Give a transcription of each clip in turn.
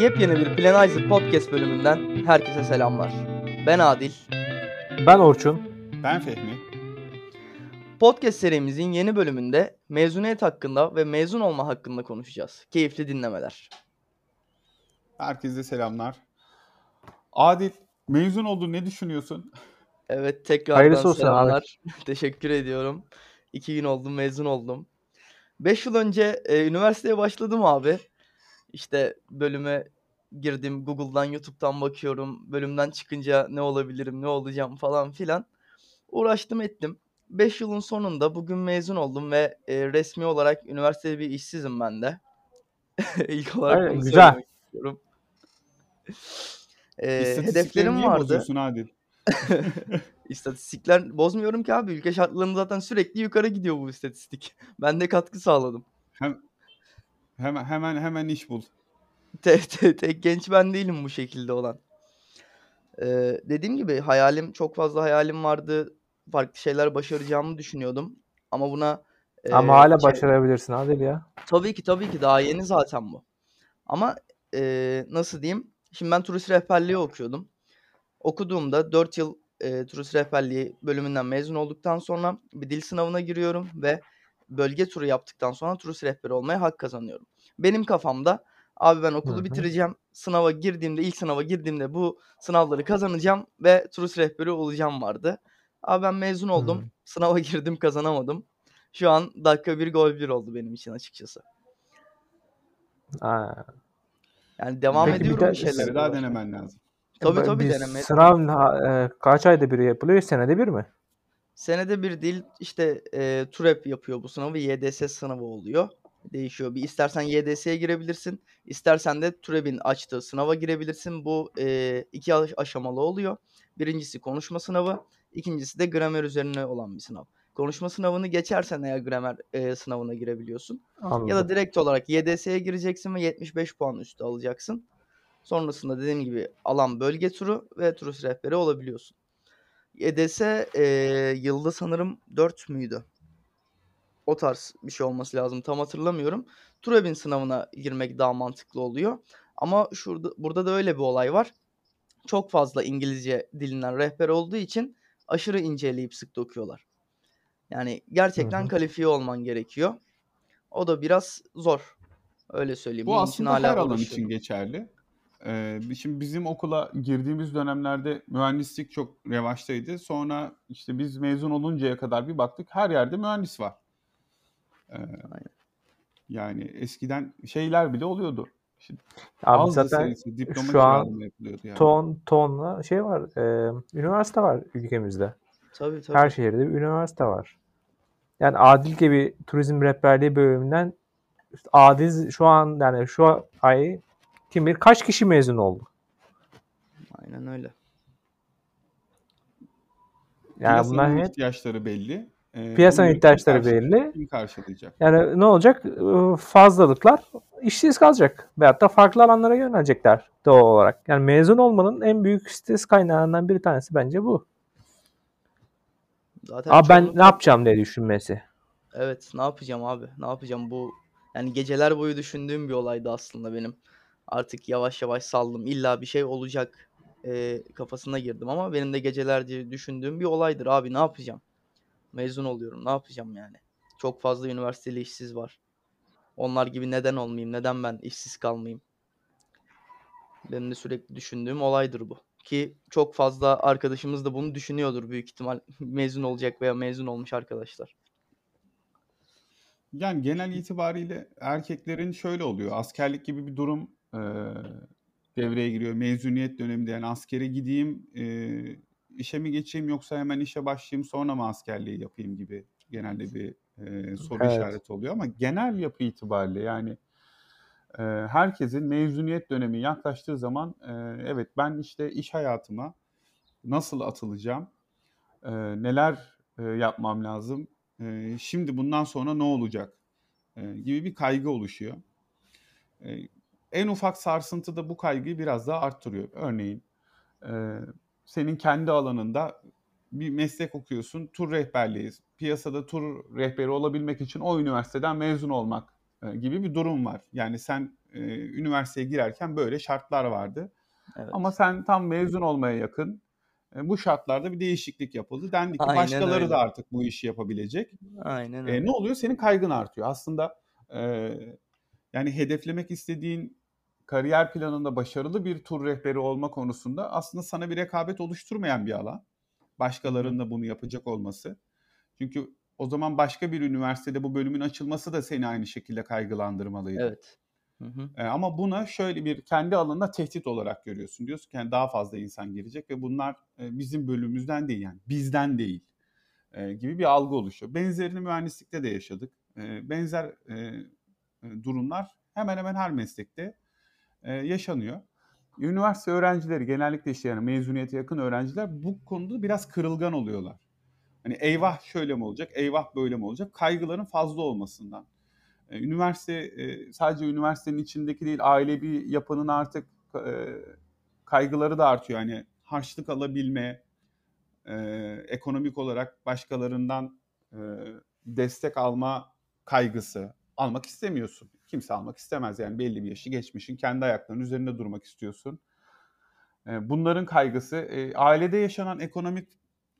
Yepyeni bir Planizer Podcast bölümünden herkese selamlar. Ben Adil. Ben Orçun. Ben Fehmi. Podcast serimizin yeni bölümünde mezuniyet hakkında ve mezun olma hakkında konuşacağız. Keyifli dinlemeler. Herkese selamlar. Adil, mezun oldun ne düşünüyorsun? Evet tekrardan Hayırlısı olsun selamlar. Teşekkür ediyorum. İki gün oldum mezun oldum. Beş yıl önce e, üniversiteye başladım abi. İşte bölüme girdim. Google'dan, YouTube'dan bakıyorum. Bölümden çıkınca ne olabilirim, ne olacağım falan filan. Uğraştım ettim. 5 yılın sonunda bugün mezun oldum ve e, resmi olarak üniversitede bir işsizim ben de. İlk olarak bunu güzel. söylemek istiyorum. E, hedeflerim vardı. Adil? İstatistikler bozmuyorum ki abi. Ülke şartlarında zaten sürekli yukarı gidiyor bu istatistik. Ben de katkı sağladım. Hem, hemen hemen hemen iş bul. Tek, tek, tek genç ben değilim bu şekilde olan. Ee, dediğim gibi hayalim çok fazla hayalim vardı. Farklı şeyler başaracağımı düşünüyordum. Ama buna e, Ama hala şey- başarabilirsin Adil ya. Tabii ki tabii ki daha yeni zaten bu. Ama e, nasıl diyeyim? Şimdi ben turist rehberliği okuyordum. Okuduğumda 4 yıl e, turist rehberliği bölümünden mezun olduktan sonra bir dil sınavına giriyorum ve bölge turu yaptıktan sonra turist rehberi olmaya hak kazanıyorum. Benim kafamda abi ben okulu Hı hı. bitireceğim. Sınava girdiğimde ilk sınava girdiğimde bu sınavları kazanacağım ve turist rehberi olacağım vardı. Abi ben mezun oldum. Hı. Sınava girdim kazanamadım. Şu an dakika bir gol bir oldu benim için açıkçası. Ha. Yani devam Peki bir ediyorum de- bir şeyler. Bir kere daha denemen lazım. Tabii Bir tabii deneme. Sınav e, kaç ayda bir yapılıyor? Senede bir mi? Senede bir değil işte e, TUREP yapıyor bu sınavı. YDS sınavı oluyor. Değişiyor. Bir istersen YDS'ye girebilirsin. istersen de TUREP'in açtığı sınava girebilirsin. Bu e, iki aş- aşamalı oluyor. Birincisi konuşma sınavı. ikincisi de gramer üzerine olan bir sınav. Konuşma sınavını geçersen eğer gramer e, sınavına girebiliyorsun. Anladım. Ya da direkt olarak YDS'ye gireceksin ve 75 puan üstü alacaksın. Sonrasında dediğim gibi alan bölge turu ve turist rehberi olabiliyorsun. YDS e, yılda sanırım 4 müydü? O tarz bir şey olması lazım. Tam hatırlamıyorum. Turebin sınavına girmek daha mantıklı oluyor. Ama şurada burada da öyle bir olay var. Çok fazla İngilizce dilinden rehber olduğu için aşırı inceleyip sık dokuyorlar. Yani gerçekten Hı hı. kalifiye olman gerekiyor. O da biraz zor. Öyle söyleyeyim. Bu Bunun için aslında hala her alan için geçerli. Ee, şimdi bizim okula girdiğimiz dönemlerde mühendislik çok revaçtaydı. Sonra işte biz mezun oluncaya kadar bir baktık her yerde mühendis var. Ee, yani eskiden şeyler bile oluyordu. İşte Abi zaten diploma şu an yani. ton tonla şey var. e, üniversite var ülkemizde. Tabii tabii. Her şehirde bir üniversite var. Yani Adil gibi turizm rehberliği bölümünden Adil şu an yani şu ay kim bilir kaç kişi mezun oldu? Aynen öyle. Yani Piyasanın bunlar hep ihtiyaçları belli. Ee, piyasanın ihtiyaçları belli. Kim karşılayacak? Yani ne olacak? Ee, Fazlalıklar işsiz kalacak. Veyahut da farklı alanlara yönelecekler doğal olarak. Yani mezun olmanın en büyük stres kaynağından bir tanesi bence bu. Zaten Abi ben ne yapacağım diye düşünmesi. Evet, ne yapacağım abi? Ne yapacağım bu? Yani geceler boyu düşündüğüm bir olaydı aslında benim. Artık yavaş yavaş saldım. İlla bir şey olacak e, kafasına girdim ama benim de gecelerce düşündüğüm bir olaydır abi. Ne yapacağım? Mezun oluyorum. Ne yapacağım yani? Çok fazla üniversiteli işsiz var. Onlar gibi neden olmayayım? Neden ben işsiz kalmayayım? Benim de sürekli düşündüğüm olaydır bu. Ki çok fazla arkadaşımız da bunu düşünüyordur büyük ihtimal. Mezun olacak veya mezun olmuş arkadaşlar. Yani genel itibariyle erkeklerin şöyle oluyor. Askerlik gibi bir durum e, devreye giriyor. Mezuniyet döneminde yani askere gideyim, e, işe mi geçeyim yoksa hemen işe başlayayım sonra mı askerliği yapayım gibi genelde bir e, soru Evet. işareti oluyor. Ama genel yapı itibariyle yani e, herkesin mezuniyet dönemi yaklaştığı zaman e, evet ben işte iş hayatıma nasıl atılacağım, e, neler e, yapmam lazım, e, şimdi bundan sonra ne olacak e, gibi bir kaygı oluşuyor. E, en ufak sarsıntı da bu kaygıyı biraz daha arttırıyor. Örneğin e, senin kendi alanında bir meslek okuyorsun, tur rehberliği. Piyasada tur rehberi olabilmek için o üniversiteden mezun olmak e, gibi bir durum var. Yani sen e, üniversiteye girerken böyle şartlar vardı. Evet. Ama sen tam mezun olmaya yakın e, bu şartlarda bir değişiklik yapıldı. Dendi ki Aynen başkaları öyle. da artık bu işi yapabilecek. Aynen E, öyle. ne oluyor? Senin kaygın artıyor. Aslında e, yani hedeflemek istediğin kariyer planında başarılı bir tur rehberi olma konusunda aslında sana bir rekabet oluşturmayan bir alan. Başkalarının da bunu yapacak olması. Çünkü o zaman başka bir üniversitede bu bölümün açılması da seni aynı şekilde kaygılandırmalıydı. Evet. Hı hı. E, ama buna şöyle bir kendi alanına tehdit olarak görüyorsun. Diyorsun ki yani daha fazla insan girecek ve bunlar e, bizim bölümümüzden değil yani bizden değil e, gibi bir algı oluşuyor. Benzerini mühendislikte de yaşadık. E, benzer e, durumlar hemen hemen her meslekte e, yaşanıyor. Üniversite öğrencileri genellikle işte yani mezuniyete yakın öğrenciler bu konuda biraz kırılgan oluyorlar. Hani eyvah şöyle mi olacak, eyvah böyle mi olacak? Kaygıların fazla olmasından. E, Üniversite e, sadece üniversitenin içindeki değil, ailevi yapının artık e, kaygıları da artıyor. Yani harçlık alabilme, ekonomik olarak başkalarından destek alma kaygısı. Almak istemiyorsun. Kimse almak istemez yani belli bir yaşı geçmişin kendi ayaklarının üzerinde durmak istiyorsun. E, bunların kaygısı, e, ailede yaşanan ekonomik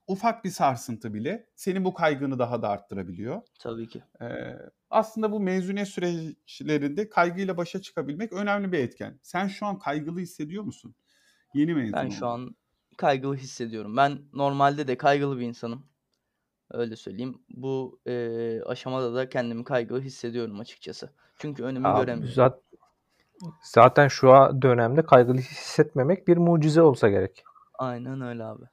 ufak bir sarsıntı bile senin bu kaygını daha da arttırabiliyor. Tabii ki. Ee, aslında bu mezuniyet süreçlerinde kaygıyla başa çıkabilmek önemli bir etken. Sen şu an kaygılı hissediyor musun? Yeni mezun Ben şu an kaygılı hissediyorum. Ben normalde de kaygılı bir insanım. Öyle söyleyeyim. Bu eee, aşamada da kendimi kaygılı hissediyorum açıkçası. Çünkü önümü Abi göremiyorum. zat- zaten şu an dönemde kaygılı hissetmemek bir mucize olsa gerek. Aynen öyle abi.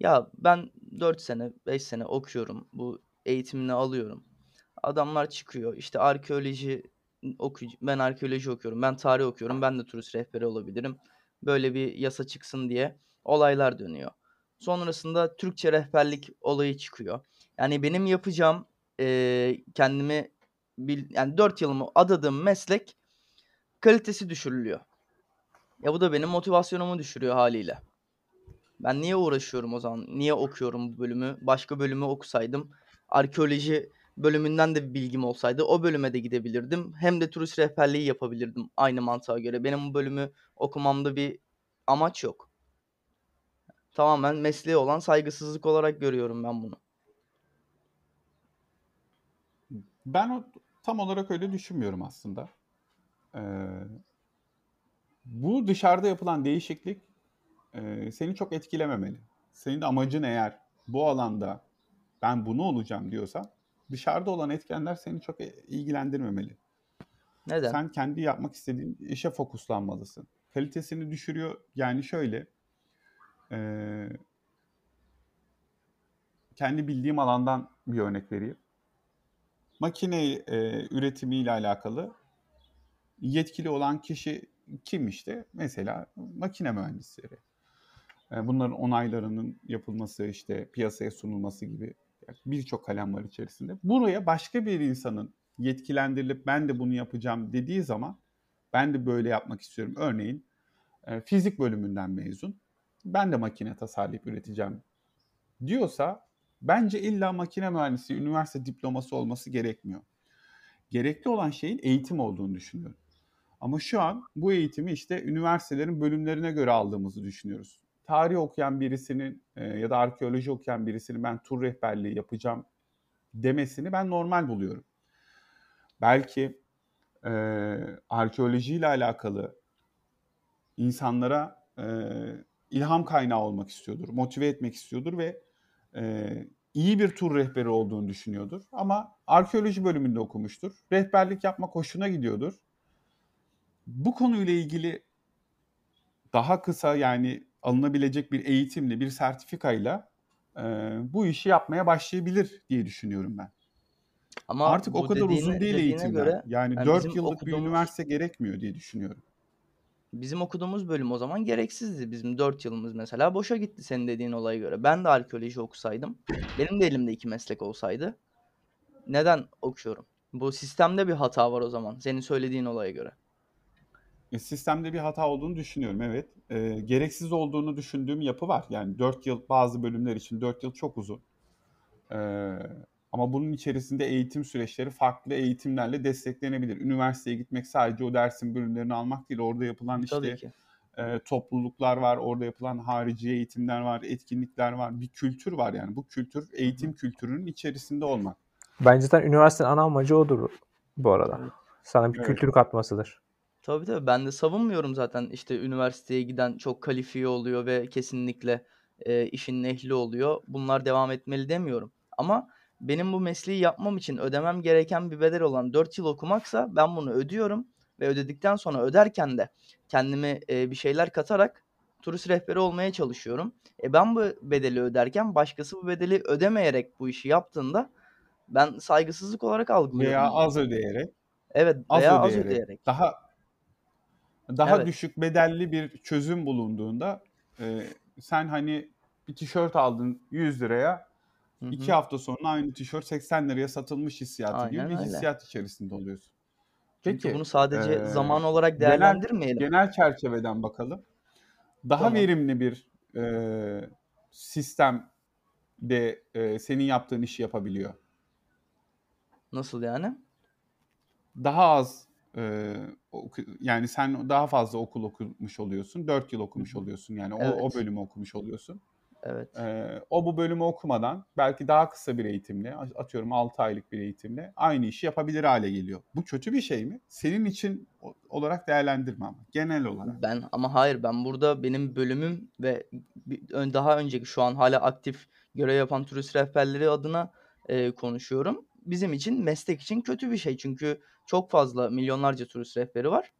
Ya ben 4 sene, 5 sene okuyorum. Bu eğitimini alıyorum. Adamlar çıkıyor. İşte arkeoloji oku ben arkeoloji okuyorum. Ben tarih okuyorum. Ben de turist rehberi olabilirim. Böyle bir yasa çıksın diye olaylar dönüyor. Sonrasında Türkçe rehberlik olayı çıkıyor. Yani benim yapacağım eee, kendimi bil, yani 4 yılımı adadığım meslek kalitesi düşürülüyor. Ya bu da benim motivasyonumu düşürüyor haliyle. Ben niye uğraşıyorum o zaman? Niye okuyorum bu bölümü? Başka bölümü okusaydım, arkeoloji bölümünden de bir bilgim olsaydı o bölüme de gidebilirdim. Hem de turist rehberliği yapabilirdim aynı mantığa göre. Benim bu bölümü okumamda bir amaç yok. Tamamen mesleğe olan saygısızlık olarak görüyorum ben bunu. Ben o, tam olarak öyle düşünmüyorum aslında. Ee, bu dışarıda yapılan değişiklik e, seni çok etkilememeli. Senin amacın eğer bu alanda ben bunu olacağım diyorsan dışarıda olan etkenler seni çok e- ilgilendirmemeli. Neden? Sen kendi yapmak istediğin işe fokuslanmalısın. Kalitesini düşürüyor. Yani şöyle, eee, kendi bildiğim alandan bir örnek vereyim. Makine eee, üretimiyle alakalı yetkili olan kişi kim işte? Mesela makine mühendisleri. E, Bunların onaylarının yapılması, işte piyasaya sunulması gibi birçok kalem var içerisinde. Buraya başka bir insanın yetkilendirilip ben de bunu yapacağım dediği zaman ben de böyle yapmak istiyorum. Örneğin e, fizik bölümünden mezun. Ben de makine tasarlayıp üreteceğim diyorsa bence illa makine mühendisi üniversite diploması olması gerekmiyor. Gerekli olan şeyin eğitim olduğunu düşünüyorum. Ama şu an bu eğitimi işte üniversitelerin bölümlerine göre aldığımızı düşünüyoruz. Tarih okuyan birisinin e, ya da arkeoloji okuyan birisinin ben tur rehberliği yapacağım demesini ben normal buluyorum. Belki e, arkeolojiyle alakalı insanlara e, ilham kaynağı olmak istiyordur, motive etmek istiyordur ve e, iyi bir tur rehberi olduğunu düşünüyordur. Ama arkeoloji bölümünde okumuştur. Rehberlik yapmak hoşuna gidiyordur. Bu konuyla ilgili daha kısa yani alınabilecek bir eğitimle, bir sertifikayla e, bu işi yapmaya başlayabilir diye düşünüyorum ben. Ama Artık o kadar dediğine, uzun değil eğitimler. göre yani yani 4 bizim yıllık bir okuduğumuz üniversite gerekmiyor diye düşünüyorum. Bizim okuduğumuz bölüm o zaman gereksizdi. Bizim 4 yılımız mesela boşa gitti senin dediğin olaya göre. Ben de arkeoloji okusaydım, benim de elimde iki meslek olsaydı neden okuyorum? Bu sistemde bir hata var o zaman senin söylediğin olaya göre. e, sistemde bir hata olduğunu düşünüyorum evet. E, gereksiz olduğunu düşündüğüm yapı var. Yani 4 yıl bazı bölümler için 4 yıl çok uzun. E, ama bunun içerisinde eğitim süreçleri farklı eğitimlerle desteklenebilir. Üniversiteye gitmek sadece o dersin bölümlerini almak değil. Orada yapılan işte e, topluluklar var, orada yapılan harici eğitimler var, etkinlikler var. Bir kültür var yani. Bu kültür eğitim kültürünün içerisinde olmak. Bence zaten üniversitenin ana amacı odur bu arada. Evet. Sana bir Evet. kültür katmasıdır. Tabii tabii ben de savunmuyorum zaten işte üniversiteye giden çok kalifiye oluyor ve kesinlikle e, işin ehli oluyor. Bunlar devam etmeli demiyorum. Ama benim bu mesleği yapmam için ödemem gereken bir bedel olan 4 yıl okumaksa ben bunu ödüyorum ve ödedikten sonra öderken de kendime e, bir şeyler katarak turist rehberi olmaya çalışıyorum. E ben bu bedeli öderken başkası bu bedeli ödemeyerek bu işi yaptığında ben saygısızlık olarak algılıyorum Veya az ödeyerek, Evet az veya az ödeyerek, ödeyerek. daha daha Evet. düşük bedelli bir çözüm bulunduğunda e, sen hani bir tişört aldın 100 liraya Hı iki hafta sonra aynı tişört 80 liraya satılmış hissiyatı gibi Aynen bir öyle. hissiyat içerisinde oluyorsun. Çünkü Peki bunu sadece e, zaman olarak genel değerlendirmeyelim. genel çerçeveden bakalım. Daha Tamam. verimli bir e, sistemde e, senin yaptığın işi yapabiliyor. Nasıl yani? Daha az e, yani sen daha fazla okul okumuş oluyorsun. 4 yıl okumuş oluyorsun. Yani o, o Evet. bölümü okumuş oluyorsun. Evet. Ee, o bu bölümü okumadan belki daha kısa bir eğitimle, atıyorum 6 aylık bir eğitimle aynı işi yapabilir hale geliyor. Bu kötü bir şey mi? Senin için olarak değerlendirme ama genel olarak. Ben ama hayır ben burada benim bölümüm ve daha önceki şu an hala aktif görev yapan turist rehberleri adına e, konuşuyorum. Bizim için meslek için kötü bir şey çünkü çok fazla milyonlarca turist rehberi var.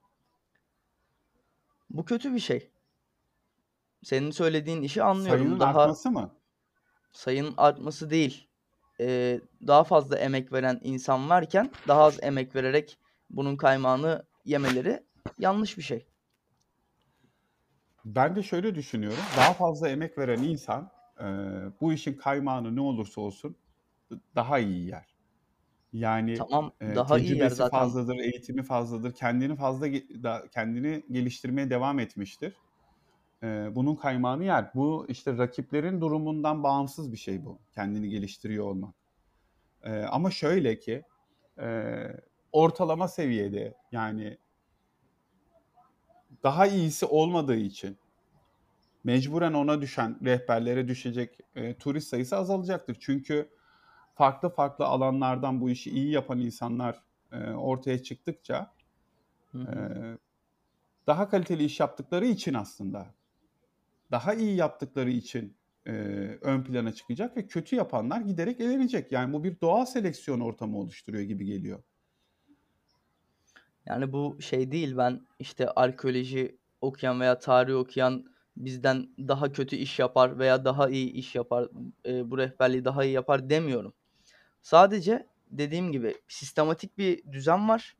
Bu kötü bir şey. Senin söylediğin işi anlıyorum. Sayının Daha artması mı? sayının artması değil. Ee, daha fazla emek veren insan varken daha az emek vererek bunun kaymağını yemeleri yanlış bir şey. Ben de şöyle düşünüyorum. Daha fazla emek veren insan e, bu işin kaymağını ne olursa olsun daha iyi yer. Yani Tamam e, daha iyi yer tecrübesi zaten. fazladır, eğitimi fazladır, kendini fazla da, kendini geliştirmeye devam etmiştir. E, bunun kaymağını yer. Bu işte rakiplerin durumundan bağımsız bir şey bu. Kendini geliştiriyor olmak. E, ama şöyle ki e, ortalama seviyede yani daha iyisi olmadığı için mecburen ona düşen rehberlere düşecek e, turist sayısı azalacaktır. Çünkü farklı farklı alanlardan bu işi iyi yapan insanlar e, ortaya çıktıkça e, daha kaliteli iş yaptıkları için aslında daha iyi yaptıkları için e, ön plana çıkacak ve kötü yapanlar giderek elenecek. Yani bu bir doğal seleksiyon ortamı oluşturuyor gibi geliyor. Yani bu şey değil ben işte arkeoloji okuyan veya tarih okuyan bizden daha kötü iş yapar veya daha iyi iş yapar, e, bu rehberliği daha iyi yapar demiyorum. Sadece dediğim gibi sistematik bir düzen var.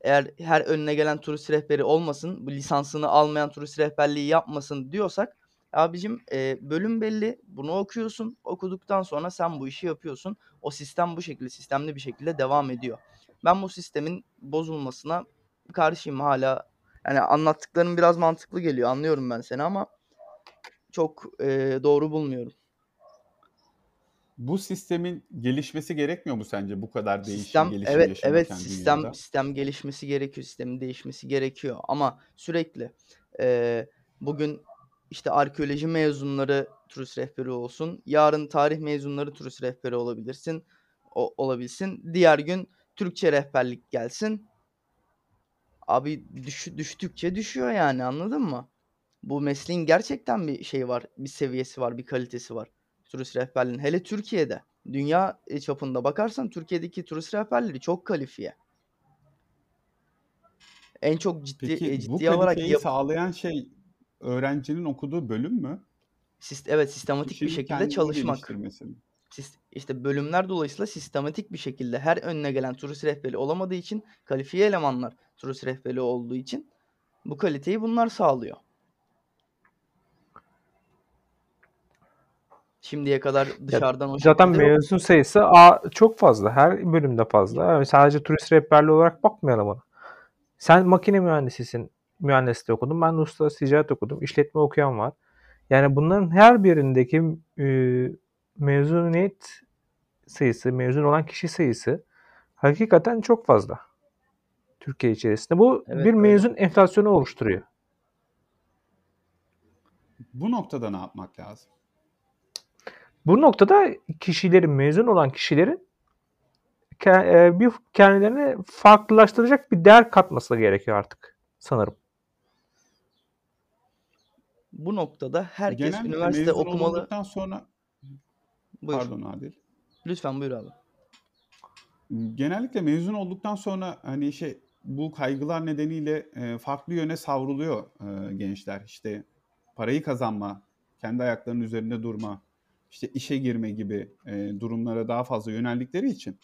Eğer her önüne gelen turist rehberi olmasın, bu lisansını almayan turist rehberliği yapmasın diyorsak abicim e, bölüm belli. Bunu okuyorsun. Okuduktan sonra sen bu işi yapıyorsun. O sistem bu şekilde sistemli bir şekilde devam ediyor. Ben bu sistemin bozulmasına karşıyım hala. Yani anlattıkların biraz mantıklı geliyor. Anlıyorum ben seni ama çok e, doğru bulmuyorum. Bu sistemin gelişmesi gerekmiyor mu sence bu kadar değişim, Sistem gelişim evet evet sistem dünyada? sistem gelişmesi gerekiyor, sistemin değişmesi gerekiyor ama sürekli eee, bugün işte arkeoloji mezunları turist rehberi olsun, yarın tarih mezunları turist rehberi olabilirsin, o, olabilsin. Diğer gün Türkçe rehberlik gelsin. Abi düş, düştükçe düşüyor yani anladın mı? Bu mesleğin gerçekten bir şey var, bir seviyesi var, bir kalitesi var. Turist rehberliğin hele Türkiye'de. Dünya e, çapında bakarsan Türkiye'deki turist rehberleri çok kalifiye. En çok ciddi e, Peki bu ciddiye alarak kaliteyi yap, sağlayan şey öğrencinin okuduğu bölüm mü? sis- evet sistematik bir şekilde çalışmak. işte bölümler dolayısıyla sistematik bir şekilde her önüne gelen turist rehberi olamadığı için kalifiye elemanlar turist rehberi olduğu için bu kaliteyi bunlar sağlıyor. Şimdiye kadar Ya dışarıdan o zaten şekilde yok. mezun sayısı a, çok fazla. Her bölümde fazla. Yani sadece turist rehberliği olarak bakmayalım ona. Sen makine mühendisisin. Mühendisliği okudum. Ben de uluslararası ticaret okudum. İşletme okuyan var. Yani bunların her birindeki e, mezuniyet sayısı, mezun olan kişi sayısı hakikaten çok fazla. Türkiye içerisinde. Bu Evet, bir öyle. mezun enflasyonu oluşturuyor. Bu noktada ne yapmak lazım? Bu noktada kişilerin, mezun olan kişilerin e, bir kendilerini farklılaştıracak bir değer katması gerekiyor artık sanırım. Bu noktada herkes Genellikle üniversite okumalı. olduktan sonra Buyur. pardon Adil. Lütfen buyur abi. Genellikle mezun olduktan sonra hani şey bu kaygılar nedeniyle e, farklı yöne savruluyor e, gençler. İşte parayı kazanma, kendi ayaklarının üzerinde durma, işte işe girme gibi e, durumlara daha fazla yöneldikleri için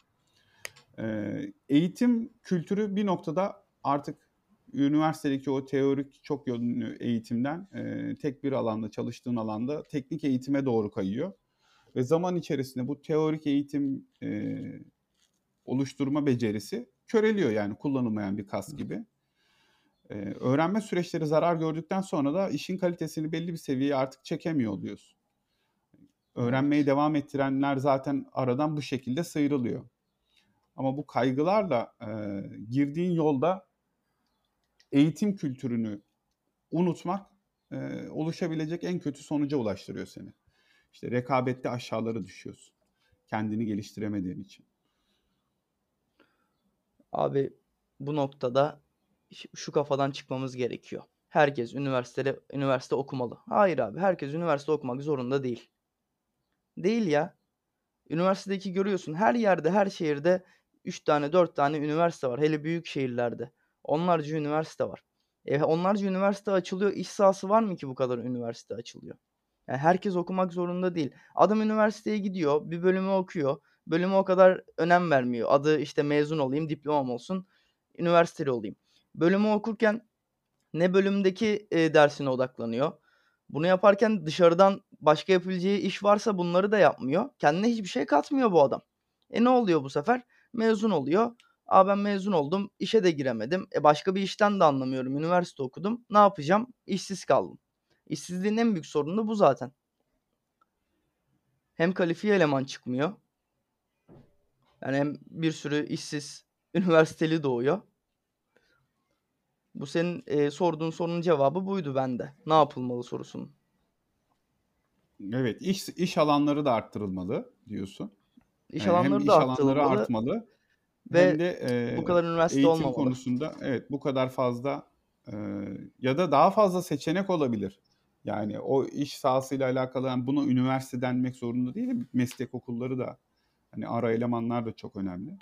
eğitim kültürü bir noktada artık üniversitedeki o teorik çok yönlü eğitimden e, tek bir alanda çalıştığın alanda teknik eğitime doğru kayıyor. Ve zaman içerisinde bu teorik eğitim e, oluşturma becerisi köreliyor yani kullanılmayan bir kas gibi. Ee, öğrenme süreçleri zarar gördükten sonra da işin kalitesini belli bir seviyeye artık çekemiyor oluyorsun. Öğrenmeyi devam ettirenler zaten aradan bu şekilde sıyrılıyor. Ama bu kaygılarla e, girdiğin yolda eğitim kültürünü unutmak e, oluşabilecek en kötü sonuca ulaştırıyor seni. İşte rekabette aşağılara düşüyorsun. Kendini geliştiremediğin için. Abi bu noktada şu kafadan çıkmamız gerekiyor. Herkes üniversitede üniversite okumalı. Hayır abi, herkes üniversite okumak zorunda değil. Değil ya. Üniversitedeki görüyorsun her yerde, her şehirde 3 tane, 4 tane üniversite var. Hele büyük şehirlerde. Onlarca üniversite var. E, onlarca üniversite açılıyor. İş sahası var mı ki bu kadar üniversite açılıyor? Yani herkes okumak zorunda değil. Adam üniversiteye gidiyor, bir bölümü okuyor. Bölüme o kadar önem vermiyor. Adı işte mezun olayım, diplomam olsun, üniversiteli olayım. Bölümü okurken ne bölümdeki e, dersine odaklanıyor. Bunu yaparken dışarıdan başka yapabileceği iş varsa bunları da yapmıyor. Kendine hiçbir şey katmıyor bu adam. E ne oluyor bu sefer? Mezun oluyor. Aa ben mezun oldum, işe de giremedim. E başka bir işten de anlamıyorum. Üniversite okudum. Ne yapacağım? İşsiz kaldım. İşsizliğin en büyük sorunu da bu zaten. Hem kalifiye eleman çıkmıyor. Yani hem bir sürü işsiz üniversiteli doğuyor. Bu senin e, sorduğun sorunun cevabı buydu bende. Ne yapılmalı sorusunun. Evet, iş iş alanları da arttırılmalı diyorsun. İş Ee, hem alanları iş da alanları arttırılmalı artmalı ve hem de e, bu kadar üniversite eğitim olmamalı. konusunda evet bu kadar fazla e, ya da daha fazla seçenek olabilir. Yani o iş sahasıyla alakalı yani buna üniversite denmek zorunda değil. Meslek okulları da hani ara elemanlar da çok önemli.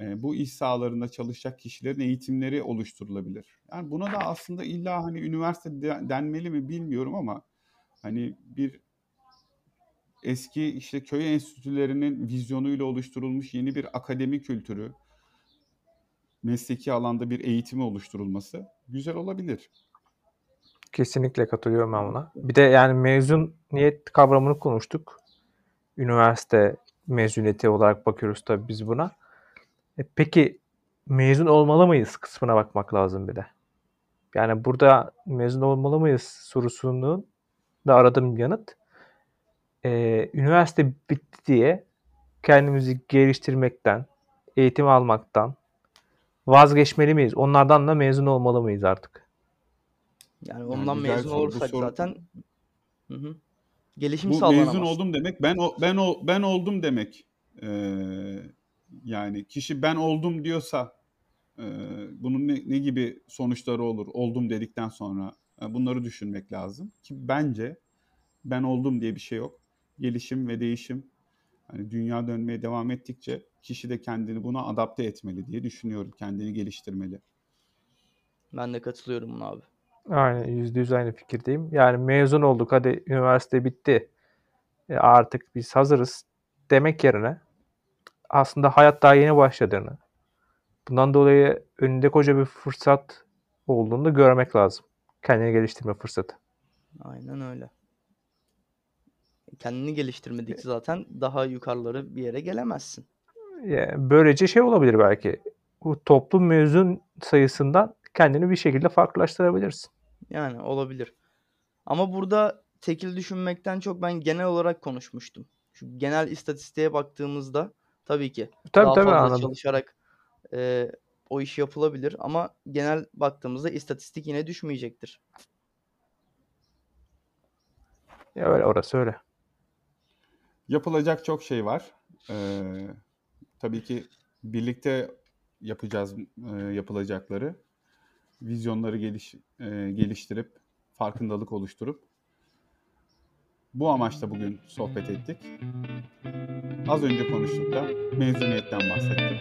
E, bu iş sahalarında çalışacak kişilerin eğitimleri oluşturulabilir. Yani buna da aslında illa hani üniversite de- denmeli mi bilmiyorum ama hani bir eski işte köy enstitülerinin vizyonuyla oluşturulmuş yeni bir akademi kültürü, mesleki alanda bir eğitimi oluşturulması güzel olabilir. Kesinlikle katılıyorum ben buna. Bir de yani mezuniyet kavramını konuştuk. Üniversite mezuniyeti olarak bakıyoruz tabii biz buna. E peki mezun olmalı mıyız kısmına bakmak lazım bir de. Yani burada mezun olmalı mıyız sorusunun da aradığım yanıt e, üniversite bitti diye kendimizi geliştirmekten, eğitim almaktan vazgeçmeli miyiz? Onlardan da mezun olmalı mıyız artık? Yani ondan güzel mezun soru. Olursak soru- zaten hı hı, gelişim Bu sağlanamaz. mezun oldum demek ben o, ben o, ben oldum demek. Ee, yani kişi ben oldum diyorsa e, bunun ne, ne gibi sonuçları olur oldum dedikten sonra E, bunları düşünmek lazım ki bence ben oldum diye bir şey yok. Gelişim ve değişim hani dünya dönmeye devam ettikçe kişi de kendini buna adapte etmeli diye düşünüyorum. Kendini geliştirmeli. Ben de katılıyorum buna abi. Aynen yüzde yüz aynı fikirdeyim. Yani mezun olduk hadi üniversite bitti. E, artık biz hazırız demek yerine aslında hayat daha yeni başladığını bundan dolayı önünde koca bir fırsat olduğunu görmek lazım. Kendini geliştirme fırsatı. Aynen öyle. Kendini geliştirmedikçe zaten daha yukarıları bir yere gelemezsin. Yani böylece şey olabilir belki. Bu toplum mezun sayısından kendini bir şekilde farklılaştırabilirsin. Yani olabilir. Ama burada tekil düşünmekten çok ben genel olarak konuşmuştum. Şu genel istatistiğe baktığımızda tabii ki Tabii daha tabii fazla anladım. çalışarak e, o iş yapılabilir ama genel baktığımızda istatistik yine düşmeyecektir. Ya öyle orası öyle. Yapılacak çok şey var. Ee, tabii ki birlikte yapacağız e, yapılacakları. Vizyonları geliş, e, geliştirip, farkındalık oluşturup bu amaçla bugün sohbet ettik. Az önce konuştuk da mezuniyetten bahsettik.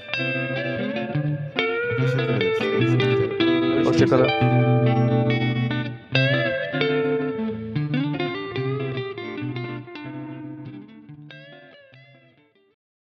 Teşekkür ederiz. Hoşçakalın.